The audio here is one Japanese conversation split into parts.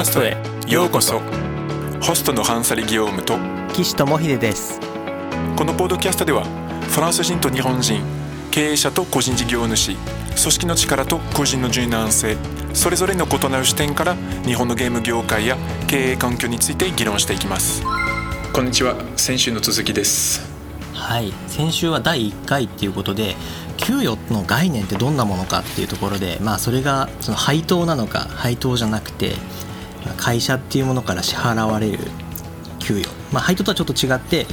ラストへようこそ。ホストのハンサリ・ギオームと岸智秀です。このポッドキャストではフランス人と日本人経営者と個人事業主組織の力と個人の柔軟性それぞれの異なる視点から日本のゲーム業界や経営環境について議論していきます。こんにちは。先週の続きです。はい。先週は第1回っていうことで給与の概念ってどんなものかっていうところでまあそれがその配当なのか配当じゃなくて会社っていうものから支払われる給与、まあ、配当とはちょっと違って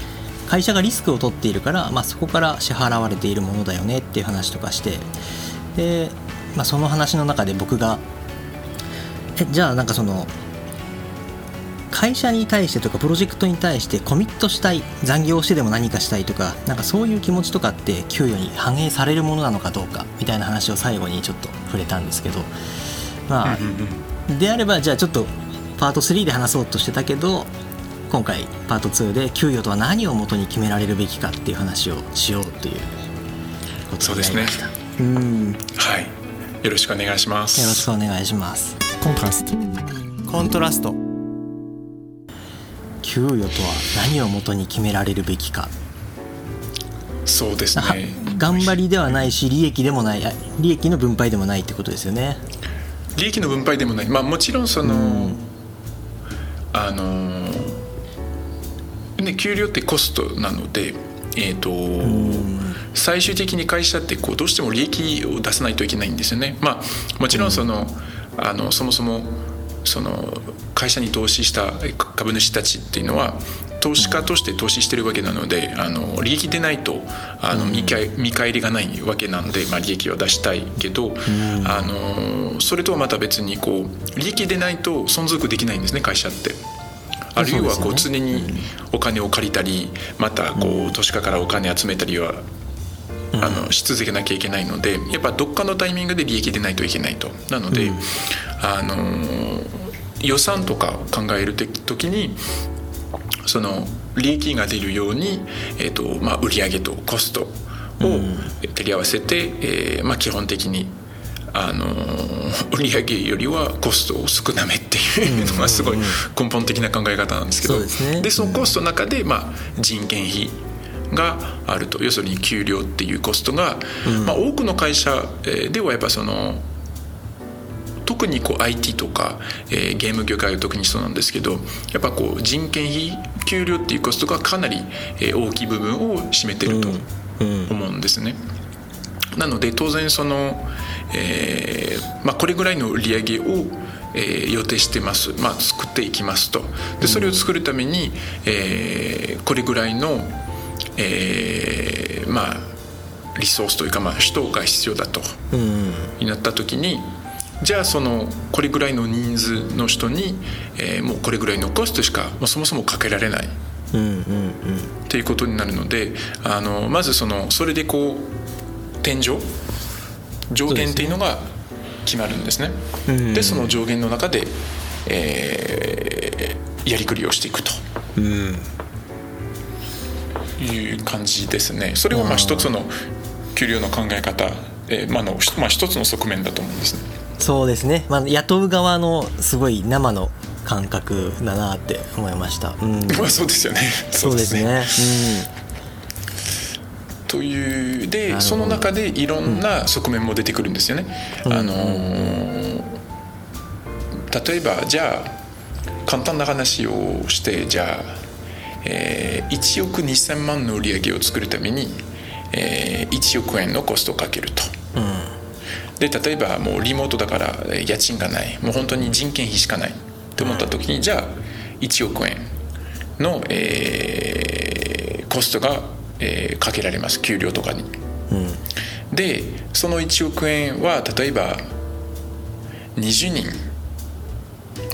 会社がリスクを取っているから、まあ、そこから支払われているものだよねっていう話とかして。で、まあ、その話の中で僕がえじゃあなんかその会社に対してとかプロジェクトに対してコミットしたい残業してでも何かしたいとかなんかそういう気持ちとかって給与に反映されるものなのかどうかみたいな話を最後にちょっと触れたんですけど。まあであればじゃあちょっとパート3で話そうとしてたけど今回パート2で給与とは何をもとに決められるべきかっていう話をしようということになりました。う、ね、ん。はい。よろしくお願いします。よろしくお願いします。コントラスト。コントラスト。給与とは何をもとに決められるべきか。そうですね。頑張りではないし利益でもない利益の分配でもないってことですよね利益の分配でもない。まあもちろんその、うん、あのね給料ってコストなのでえーと、最終的に会社ってこうどうしても利益を出さないといけないんですよね。まあ、もちろんその、あのそもそもその会社に投資した株主たちっていうのは投資家として投資してるわけなのであの利益でないとあの見返りがないわけなんで、まあ、利益は出したいけど、あのそれとはまた別にこう利益でないと存続できないんですね会社って。あるいはこう常にお金を借りたりまたこう投資家からお金集めたりはあのし続けなきゃいけないのでやっぱどっかのタイミングで利益出ないといけないと。なので、あの予算とか考える時にその利益が出るように、えーとまあ、売上とコストを照り合わせて、えーまあ、基本的にあの 売上よりはコストを少なめっていうのがすごい根本的な考え方なんですけど、でそのコストの中で、まあ、人件費があると。要するに給料っていうコストが、まあ、多くの会社ではやっぱその特にこう IT とか、えー、ゲーム業界は特にそうなんですけどやっぱこう人件費給料っていうコストがかなり、えー、大きい部分を占めてると思うんですね。なので当然そのえーまあ、これぐらいの売り上げを、えー、予定してます、まあ、作っていきますと。でそれを作るために、えー、これぐらいの、えー、まあリソースというか、まあ、人が必要だと、うん、になった時にじゃあそのこれぐらいの人数の人に、えー、もうこれぐらいのコストしかもうそもそもかけられない。うんうんうん、っていうことになるのであのまずそのそれでこう天井上限っていうのが決まるんですね。でその上限の中で、えー、やりくりをしていくと。いう感じですね。それはまあ一つの給料の考え方、えー、まあのまあ一つの側面だと思うんですね。そうですね。まあ雇う側のすごい生の感覚だなって思いました。うん、まあそうですよ ね。そうですね。うんというでその中でいろんな側面も出てくるんですよね。うん、あの例えばじゃあ簡単な話をしてじゃあ、えー、1億2,000万の売り上げを作るために、えー、1億円のコストをかけると。うんで例えばもうリモートだから家賃がない。もう本当に人件費しかない。と思った時にじゃあ1億円の、えー、コストがえー、かけられます。給料とかに。うん、でその1億円は例えば20人。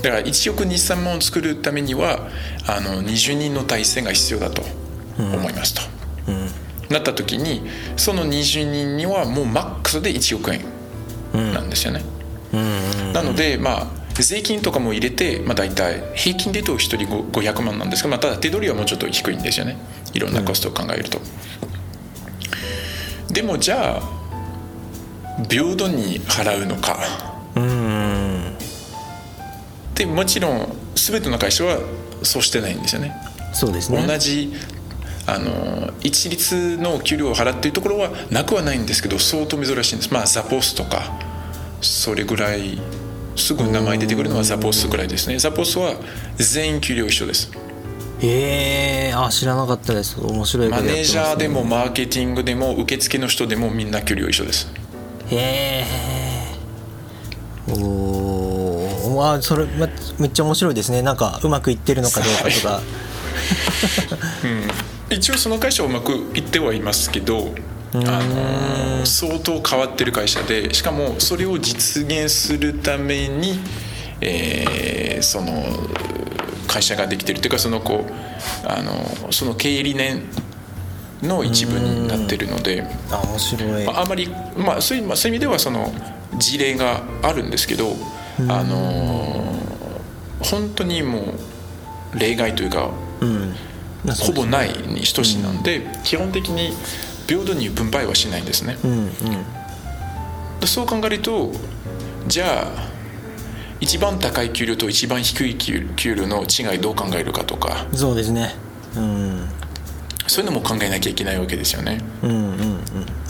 だから1億23万を作るためにはあの20人の体制が必要だと思いますと。うん。うん、なった時にその20人にはもうマックスで1億円なんですよね。なのでまあ税金とかも入れて、まあ、大体平均で言うと1人500万なんですけど、まあ、ただ手取りはもうちょっと低いんですよね。いろんなコストを考えると、うん、でもじゃあ平等に払うのか。うん。ってもちろん全ての会社はそうしてないんですよね。そうですね。同じあの一律の給料を払っているところはなくはないんですけど相当珍しいんです。まあザポスとかそれぐらいすぐ名前出てくるのはザポスぐらいですね。ザポスは全員給料一緒です。へえあ知らなかったです。面白いマネージャーでもマーケティングでも受付の人でもみんな給料一緒です。へえ。おおあそれまめっちゃ面白いですね。なんかうまくいってるのかどうかとか、うん、一応その会社はうまくいってはいますけどあの相当変わってる会社でしかもそれを実現するために、えー、その会社ができてるというかそのこうあのその経営理念の一部になってるのであ面白い、まあ、あまり、まあ、そういうまあ、そういう意味ではその事例があるんですけどあの本当にもう例外というか、うん、ほぼないに等しいなんで、基本的に平等に分配はしないんですね、うんうん、そう考えるとじゃあ一番高い給料と一番低い給料の違いどう考えるかとか。そうですね。うんそういうのも考えなきゃいけないわけですよね。うん。うん。うん。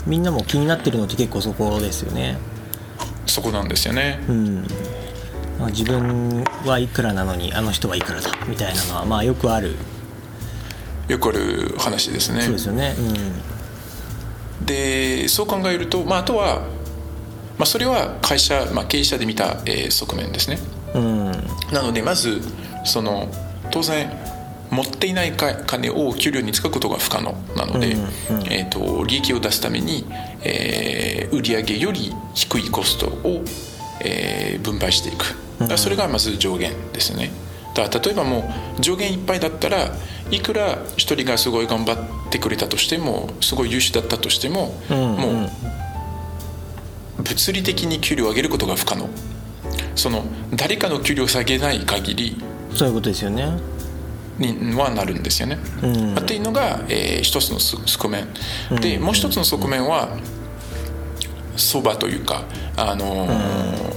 みんなも気になってるのって結構そこですよね。そこなんですよね。うん。自分はいくらなのにあの人はいくらだみたいなのはまあよくある。よくある話ですね。そうですよね。うんでそう考えると、まあ、あとはまあ、それは会社、まあ、経営者で見た、えー、側面ですね、うん、なのでまずその当然持っていない金を給料に使うことが不可能なので、うんうん、えーと、利益を出すために、えー、売上より低いコストを、えー、分配していく。だそれがまず上限ですねだ例えばもう上限いっぱいだったらいくら一人がすごい頑張ってくれたとしてもすごい優秀だったとしても、うんうん、もう物理的に給料を上げることが不可能。その誰かの給料を下げない限りそういうことですよね。にはなるんですよね。うん、っていうのが、えー、一つの側面。で、もう一つの側面は相場というかあのーうん、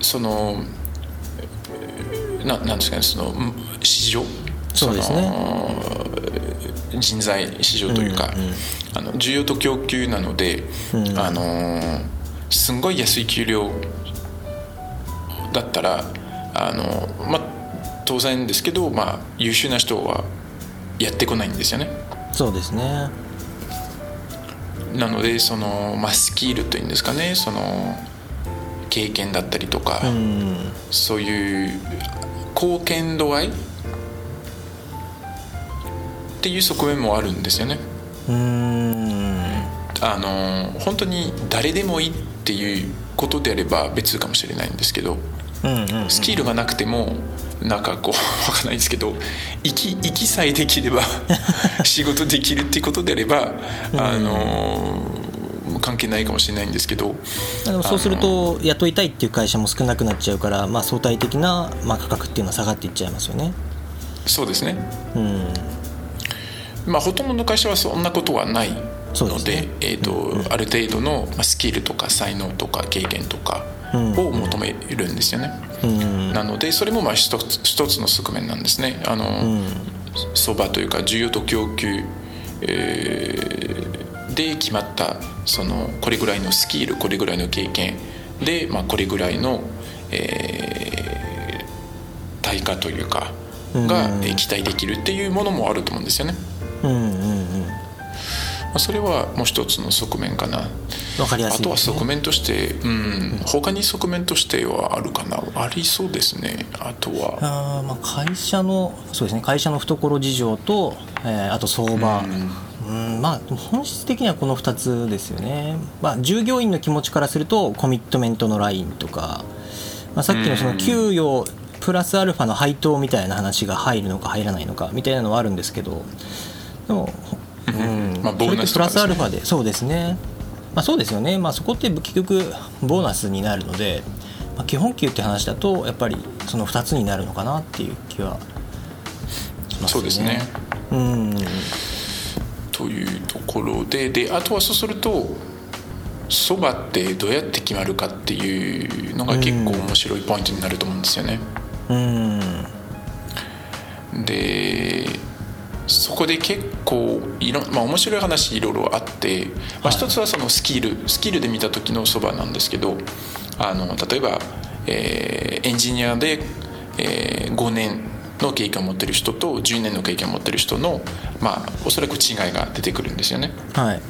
そのななんですかねその市場？そうですね。人材市場というか、うんうん、あの需要と供給なので、うん、あのすんごい安い給料だったらあの、まあ、当然ですけど、まあ、優秀な人はやってこないんですよね。そうですね。なのでその、まあ、スキルというんですかねその経験だったりとか、うん、そういう貢献度合い？っていう側面もあるんですよね。あの本当に誰でもいいっていうことであれば別かもしれないんですけど、スキルがなくてもなんかこう 分かんないですけど息息さえできれば 仕事できるっていうことであれば、あの関係ないかもしれないんですけどでもそうすると雇いたいっていう会社も少なくなっちゃうから、まあ、相対的な、まあ、価格っていうのは下がっていっちゃいますよね。そうですね、うん。まあ、ほとんどの会社はそんなことはないので、ね、えーと、うん、ある程度のスキルとか才能とか経験とかを求めるんですよね、うん、なのでそれもまあ一つ一つの側面なんですね。あの、相場というか需要と供給、えー、で決まったそのこれぐらいのスキルこれぐらいの経験で、まあ、これぐらいの、えー、対価というかが期待できるっていうものもあると思うんですよね。うんうんうん。まあ、それはもう一つの側面かな。わかりやすい、ね、あとは側面として、うん、他に側面としてはあるかな。ありそうですね。あとは。あ、まあ、会社のそうですね。会社の懐事情と、えー、あと相場、うん、うんまあ、本質的にはこの2つですよね、まあ、従業員の気持ちからするとコミットメントのラインとか、まあ、さっきのその給与プラスアルファの配当みたいな話が入るのか入らないのかみたいなのはあるんですけど。でも、うん、まあ、ボーナスプラスアルファでそうですね、まあ、そうですよね、まあ、そこって結局ボーナスになるので、まあ、基本給って話だとやっぱりその2つになるのかなっていう気はしますね。そうですね。うんというところでであとはそうするとそばってどうやって決まるかっていうのが結構面白いポイントになると思うんですよね。うん。でそこで結構いろ、まあ、面白い話いろいろあって、まあ、一つはそのスキル、スキルで見た時のそばなんですけどあの例えば、えーエンジニアで、えー5年の経験を持ってる人と10年の経験を持ってる人の、まあ、おそらく違いが出てくるんですよね。はい。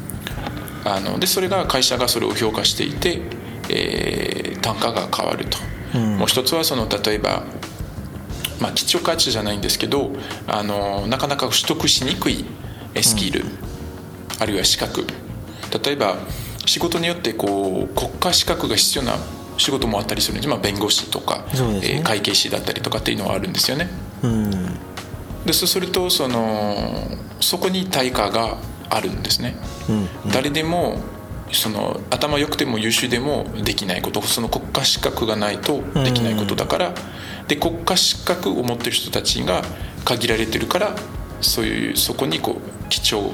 あのでそれが会社がそれを評価していて、えー単価が変わると、うん。もう一つはその例えば、まあ、基調価値じゃないんですけどあのなかなか取得しにくいえスキル、あるいは資格。例えば仕事によってこう国家資格が必要な仕事もあったりするんです、まあ、弁護士とか、ね。えー会計士だったりとかっていうのはあるんですよね。うん。でそうするとそのそこに対価があるんですね。うん誰でもその頭良くても優秀でもできないこと。その国家資格がないとできないことだから、で国家資格を持ってる人たちが限られてるからそういうそこにこう貴重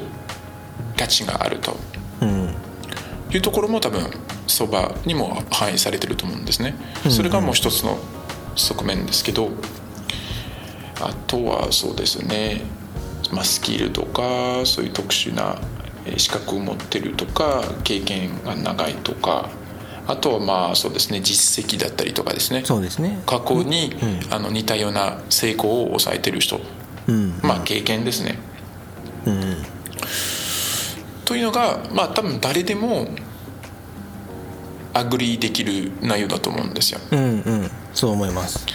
価値があると。うん。いうところも多分相場にも反映されてると思うんですね。うん。それがもう一つの側面ですけどあとはそうですね、まあ、スキルとかそういう特殊なえー資格を持ってるとか経験が長いとかあとはまあそうですね実績だったりとかですね。そうですね。過去に、うん。あの似たような成功を抑えてる人。うん。まあ経験ですね。うん。というのがまあ多分誰でも agree できる内容だと思うんですよ。うんうん。そう思います。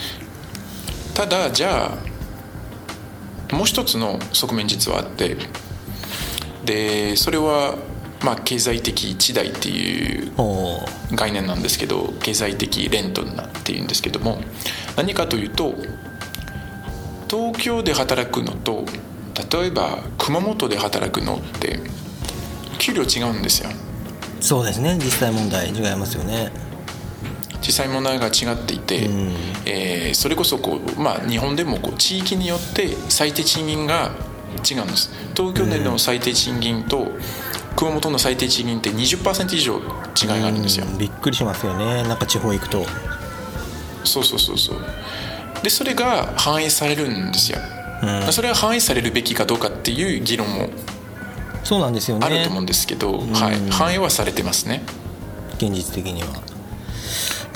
ただじゃあもう一つの側面実はあってでそれはまあ経済的地代っていう概念なんですけど経済的 rent なんていうんですけども何かというと東京で働くのと例えば熊本で働くのって給料違うんですよ。そうですね。実際問題違いますよね実際問題が違っていて、うん。えーそれこそこう、まあ、日本でもこう地域によって最低賃金が違うんです。東京での最低賃金と熊本の最低賃金って20%以上違いがあるんですよ。うん。びっくりしますよね。なんか地方行くと。そうそうそうそう。でそれが反映されるんですよ、うん。それが反映されるべきかどうかっていう議論もそうなんですよね。あると思うんですけど、はい、反映はされてますね。現実的には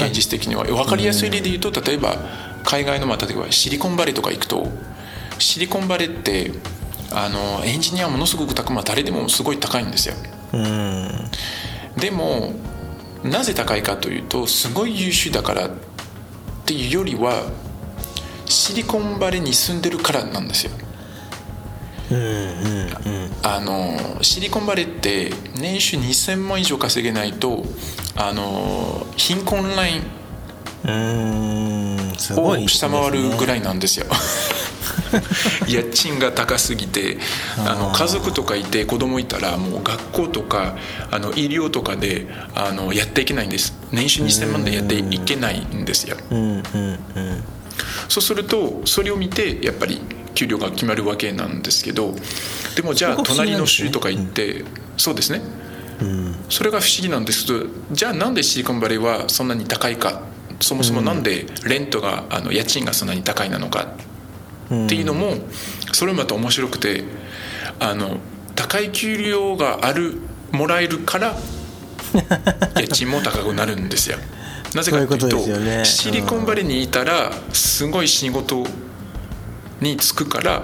現実的には。分かりやすい例で言うと例えば海外の、まあ、例えばシリコンバレーとか行くとシリコンバレーってあのエンジニアはものすごく高く、まあ、誰でもすごい高いんですよ。うん。でもなぜ高いかというとすごい優秀だからっていうよりはシリコンバレーに住んでるからなんですよ。うんうんうん。あのシリコンバレーって年収2000万以上稼げないとあの貧困ライン。を下回るぐらいいなんですよ。家賃が高すぎてあの家族とかいて子供いたらもう学校とかあの医療とかであのやっていけないんです。年収2000万でやっていけないんですよ。うんうんうん。そうするとそれを見てやっぱり給料が決まるわけなんですけどでもじゃあ隣の州とか行って、そうですね。うんそれが不思議なんです。けどじゃあなんでシリコンバレーはそんなに高いか？そもそもなんでレントがあの家賃がそんなに高いなのか？うんっていうのもそれもまた面白くてあの高い給料があるもらえるから 家賃も高くなるんですよ。なぜかというとね。シリコンバレーにいたらすごい仕事に就くから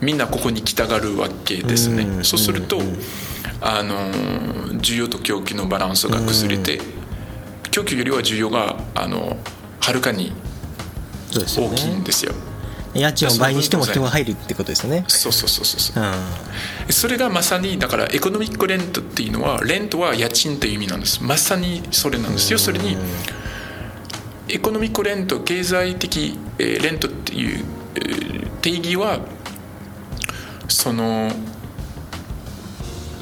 みんなここに来たがるわけですね。うん。そうするとあの需要と供給のバランスが崩れて供給よりは需要があのはるかに大きいんねですよ。家賃を倍にしても人が入るってことですよね。そうそうそうそうそう。うん。それがまさにだからエコノミックレントっていうのはレントは家賃という意味なんです。まさにそれなんです。よそれにエコノミックレント経済的えーレントっていうえー定義はその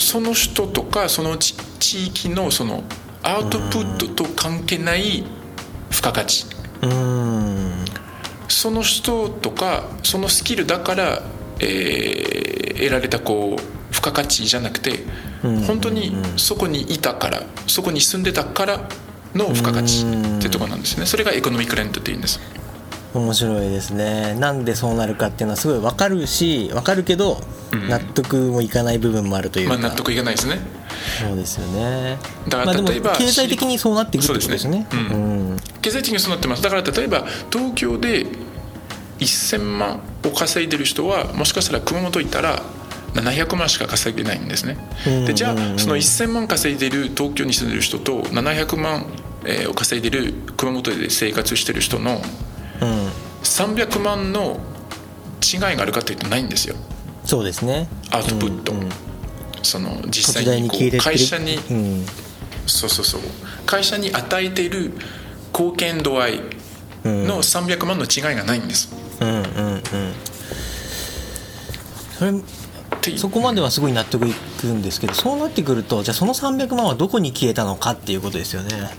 その人とかその地地域のそのアウトプットと関係ない付加価値。うん。その人とかそのスキルだから、えー得られたこう付付加価値じゃなくて本当にそこにいたからそこに住んでたからの付加価値ってとこなんですね。それがエコノミックレントっていうんです面白いですね。なんでそうなるかっていうのはすごい分かるし分かるけど、納得もいかない部分もあるというか、まあ、納得いかないですね。そうですよね。だから例えば、まあ、経済的にそうなってくるってことですね、ね。うん、経済的にそうなってます。だから例えば東京で1000万を稼いでる人はもしかしたら熊本行ったら700万しか稼げないんですね。でじゃあその1000万稼いでる東京に住んでる人と700万を稼いでる熊本で生活してる人の300万の違いがあるかというとないんですよ。そうですね。アウトプット、うんうん、その実際にこう会社に、うん、そうそうそう。会社に与えている貢献度合いの300万の違いがないんです。うんうんうん。それそこまではすごい納得いくんですけどそうなってくるとじゃあその300万はどこに消えたのかっていうことですよね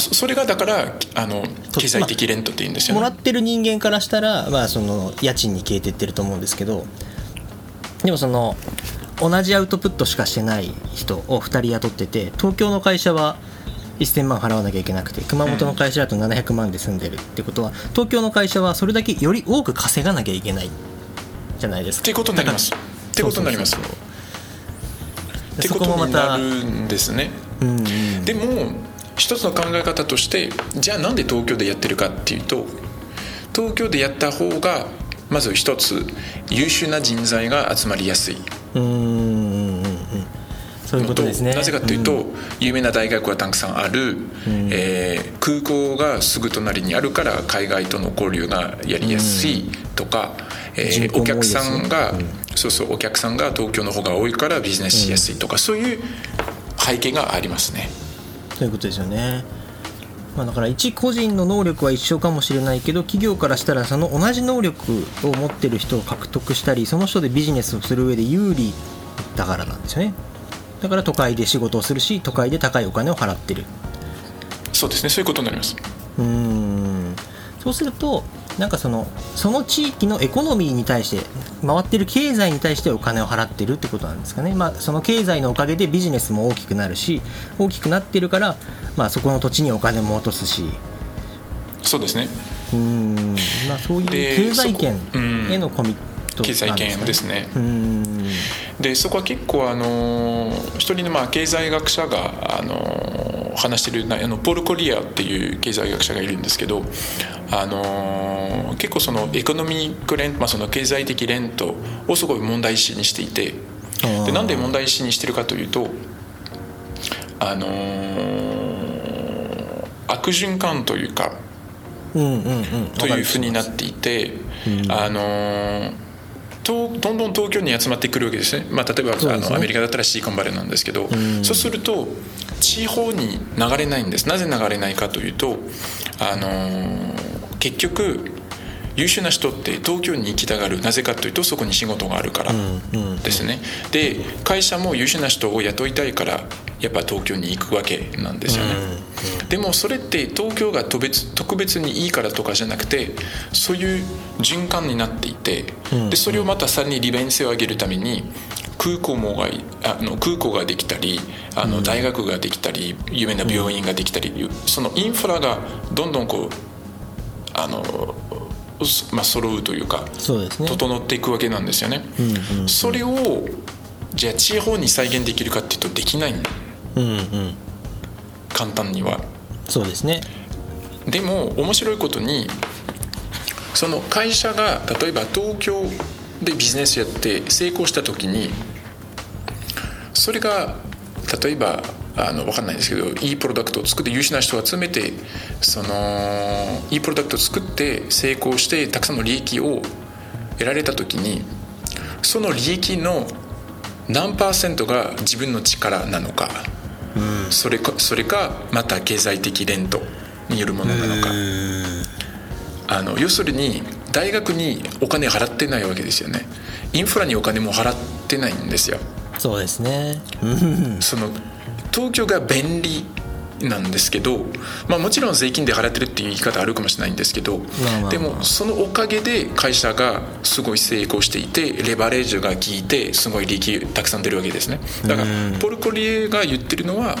あそれがだからあの経済的レントっていうんですよ、ね、もらってる人間からしたら、まあ、その家賃に消えてってると思うんですけどでもその同じアウトプットしかしてない人を2人雇ってて東京の会社は1000万払わなきゃいけなくて熊本の会社だと700万で住んでるってことは東京の会社はそれだけより多く稼がなきゃいけないじゃないですか。っていうことになります。ってことになります。ってことになるんですね。うんうん、でも一つの考え方としてじゃあなんで東京でやってるかっていうと東京でやった方がまず一つ優秀な人材が集まりやすい。うんそういうことですね。なぜかというと、うん、有名な大学はたくさんある、うん、えー、空港がすぐ隣にあるから海外との交流がやりやすいとか、うん、えー、お客さんが、そうそうお客さんが東京の方が多いからビジネスしやすいとか、そういう背景がありますね。ということですよね。まあ、だから一個人の能力は一緒かもしれないけど企業からしたらその同じ能力を持ってる人を獲得したりその人でビジネスをする上で有利だからなんですよね。だから都会で仕事をするし都会で高いお金を払ってるそうですねそういうことになりますうんそうするとなんかそのその地域のエコノミーに対して回ってる経済に対してお金を払ってるってことなんですかね、まあ、その経済のおかげでビジネスも大きくなるし大きくなってるから、まあ、そこの土地にお金も落とすし。そうですね。うん、まあ、そういう経済圏へのコミット、ね、経済圏ですね。うん。でそこは結構あの一人のまあ経済学者があの話してるあのポール・コリアっていう経済学者がいるんですけどあの結構そのエコノミックレント、まあ、その経済的レントをすごい問題視にしていてでなんで問題視にしてるかというとあの悪循環というか、うんうんうん、というふうになっていて、うん、あのどんどん東京に集まってくるわけですね、まあ、例えば、ね、あのアメリカだったらシリコンバレーなんですけど、うん、そうすると地方に流れないんです。なぜ流れないかというと、あのー、結局優秀な人って東京に行きたがる。なぜかというとそこに仕事があるからですね、で会社も優秀な人を雇いたいからやっぱ東京に行くわけなんですよね、でもそれって東京が特別特別にいいからとかじゃなくてそういう循環になっていて、でそれをまたさらに利便性を上げるために空港もがあの空港ができたりあの大学ができたり有名な病院ができたり、そのインフラがどんどんこうあのまあ、揃うというかそうです、ね、整っていくわけなんですよね、うんうん、それをじゃあ地方に再現できるかっていうとできない、うんうん、簡単には。そうですね。でも面白いことにその会社が例えば東京でビジネスやって成功した時にそれが例えばあの分かんないですけどいいプロダクトを作って優秀な人を集めてそのいいプロダクトを作って成功してたくさんの利益を得られた時にその利益の何パーセントが自分の力なのか、うん、それかそれかまた経済的レントによるものなのか。あの要するに大学にお金払ってないわけですよね。インフラにお金も払ってないんですよ。そうですね。その東京が便利なんですけど、まあ、もちろん税金で払ってるっていう言い方あるかもしれないんですけど、でもそのおかげで会社がすごい成功していてレバレージが効いてすごい利益たくさん出るわけですね。だからうん。ポル・コリエが言ってるのは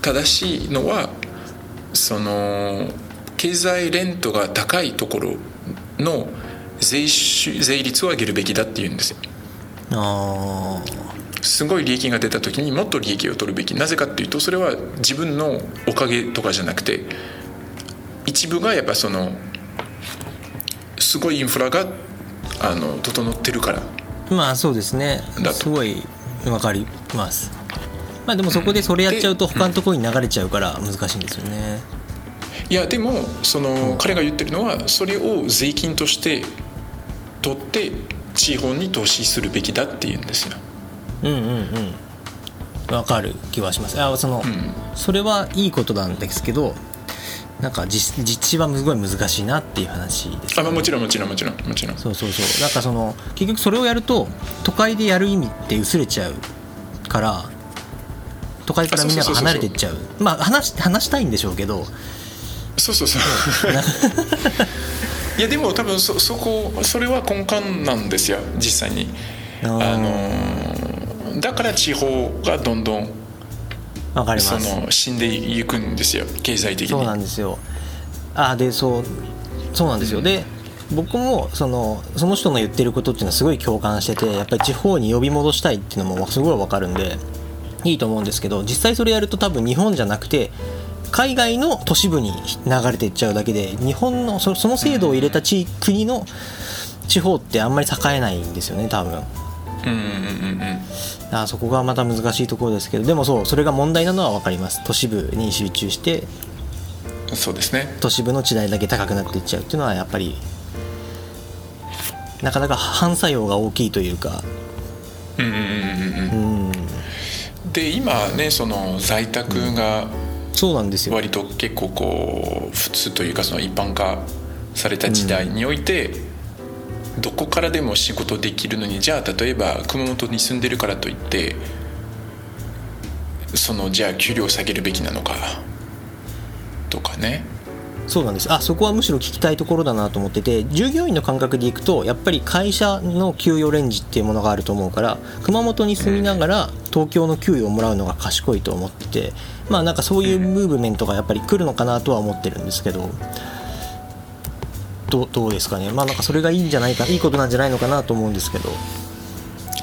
正しいのはその経済レントが高いところの税収税率を上げるべきだっていうんですよ。あすごい利益が出た時にもっと利益を取るべき。なぜかっていうとそれは自分のおかげとかじゃなくて一部がやっぱそのすごいインフラがあの整ってるから。あまあそうですね。すごいわかります。まあでもそこでそれやっちゃうと他のところに流れちゃうから難しいんですよね。いやでもその彼が言ってるのはそれを税金として取って地方に投資するべきだっていうんですようんうんうん。わかる気はします。あその、ん。それはいいことなんですけどなんか実実地はすごい難しいなっていう話です。あ、まあ、もちろんもちろんもちろんもちろん。そうそうそう。なんかその結局それをやると都会でやる意味って薄れちゃうから都会からみんなが離れていっちゃう。まあ話し話したいんでしょうけど。そうそうそう。いやでも多分そそこそれは根幹なんですよ実際に。あのーだから地方がどんどんわかりそます。の死んでいくんですよ経済的に。そうなんですよ。あでそうそうなんですよ、で僕もそのその人の言ってることっていうのはすごい共感しててやっぱり地方に呼び戻したいっていうのもすごいわかるんでいいと思うんですけど実際それやると多分日本じゃなくて海外の都市部に流れていっちゃうだけで日本のそその制度を入れた地国の地方ってあんまり栄えないんですよね多分。うんうんうんうんあそこがまた難しいところですけどでもそうそれが問題なのは分かります。都市部に集中してそうですね。都市部の地代だけ高くなっていっちゃうっていうのはやっぱりなかなか 反作用が大きいというか。うんうんうんうんうん。うん。で今ねその在宅がそうなんですよ。割と結構こう普通というかその一般化された時代において、どこからでも仕事できるのにじゃあ例えば熊本に住んでるからといってそのじゃあ給料を下げるべきなのかとかね。そうなんです。あそこはむしろ聞きたいところだなと思ってて従業員の感覚でいくとやっぱり会社の給与レンジっていうものがあると思うから熊本に住みながら東京の給与をもらうのが賢いと思っててまあなんかそういうムーブメントがやっぱり来るのかなとは思ってるんですけど。どうどうですかね。まあなんかそれがいいんじゃないかいいことなんじゃないのかなと思うんですけど。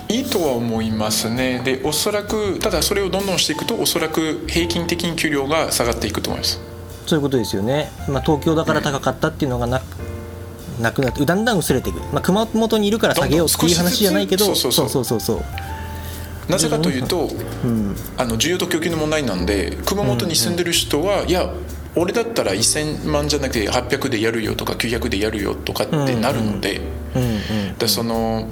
いいとは思いますね。でおそらくただそれをどんどんしていくとおそらく平均的に給料が下がっていくと思います。そういうことですよね、まあ、東京だから高かったっていうのがなくなくなってだんだん薄れていく、まあ、熊本にいるから下げようっていう話じゃないけどどんどん少しずつそうそうそう。そうなぜかというとうん。あの需要と供給の問題なんで熊本に住んでる人は、いや俺だったら1000万じゃなくて800でやるよとか900でやるよとかってなるので、その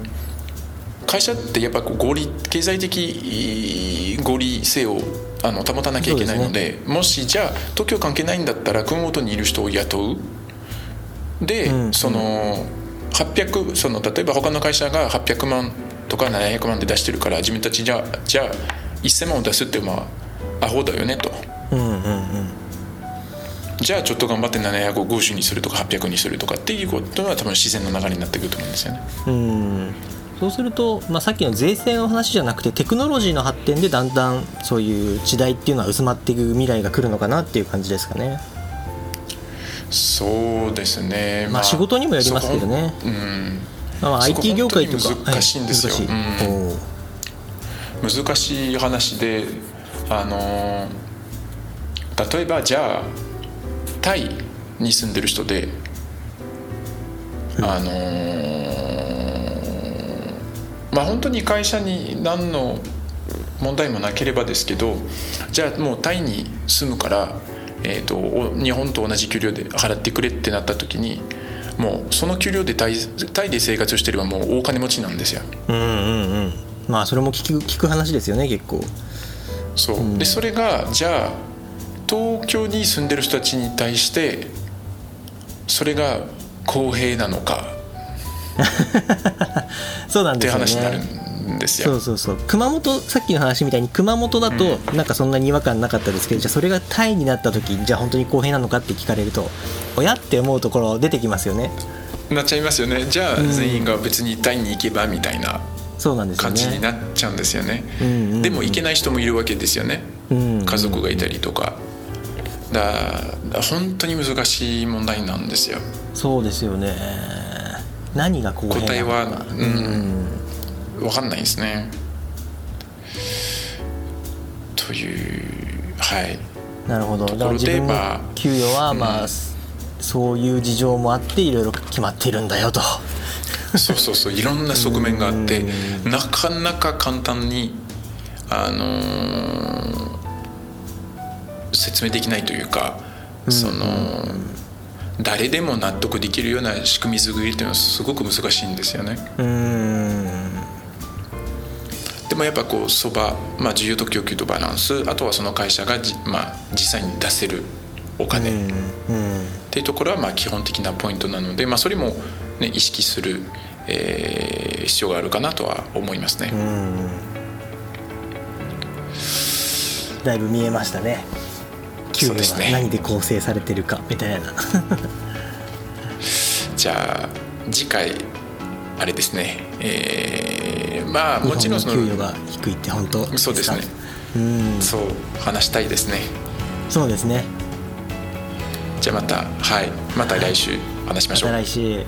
会社ってやっぱこう合理経済的合理性をあの保たなきゃいけないのでもしじゃあ東京関係ないんだったら熊本にいる人を雇う。で、うんその800その例えば他の会社が800万とか700万で出してるから自分たちじゃあじゃあ1000万を出すってまあアホだよねと。うんうんうんじゃあちょっと頑張って750にするとか800にするとかっていうことは多分自然の流れになってくると思うんですよね。うん。そうすると、まあ、さっきの税制の話じゃなくてテクノロジーの発展でだんだんそういう時代っていうのは薄まっていく未来が来るのかなっていう感じですかね。そうですね、まあ仕事にもよりますけどね。うん。まあ、IT 業界とか。難しいんですよ。はい難しいうん。難しい話であのー例えばじゃあタイに住んでる人で、あのーまあ本当に会社に何の問題もなければですけどじゃあもうタイに住むから、えー、とお日本と同じ給料で払ってくれってなった時にもうその給料でタイタイで生活してればもう大金持ちなんですよ。うんうんうん。まあそれも聞く聞く話ですよね結構。そう。でそれがじゃあ東京に住んでる人たちに対してそれが公平なのか そうなんってですよね。話になるんんですよ。そうそうそう。熊本さっきの話みたいに熊本だとなんかそんなに違和感なかったですけど、じゃあそれがタイになった時じゃあ本当に公平なのかって聞かれると親って思うところ出てきますよね。なっちゃいますよね。じゃあ全員が別にタイに行けばみたいなそうなんですよ感じにねなっちゃうんですよね。うんうんうん。でも行けない人もいるわけですよね。うん。家族がいたりとかだだ本当に難しい問題なんですよ。そうですよね。何が公平答えはうん分かんないですね。というはい。なるほど。だから自分の給与はまあ、うんそういう事情もあっていろいろ決まっているんだよと。そうそうそう。いろんな側面があってなかなか簡単にあのー説明できないというかその誰でも納得できるような仕組み作りっていうのはすごく難しいんですよね。でもやっぱこうそば、まあ、需要と供給とバランスあとはその会社がじ、まあ、実際に出せるお金。っうん。ていうところはまあ基本的なポイントなので、まあ、それも、ね、意識する、えー必要があるかなとは思いますね。うん。だいぶ見えましたね給与がそうですね。何で構成されてるかみたいな。じゃあ次回あれですね、えーまあもちろんその給与が低いって本当か？そうですね。うん。そう話したいですね。そうですね。じゃあまたはい。また来週話しましょう、また来週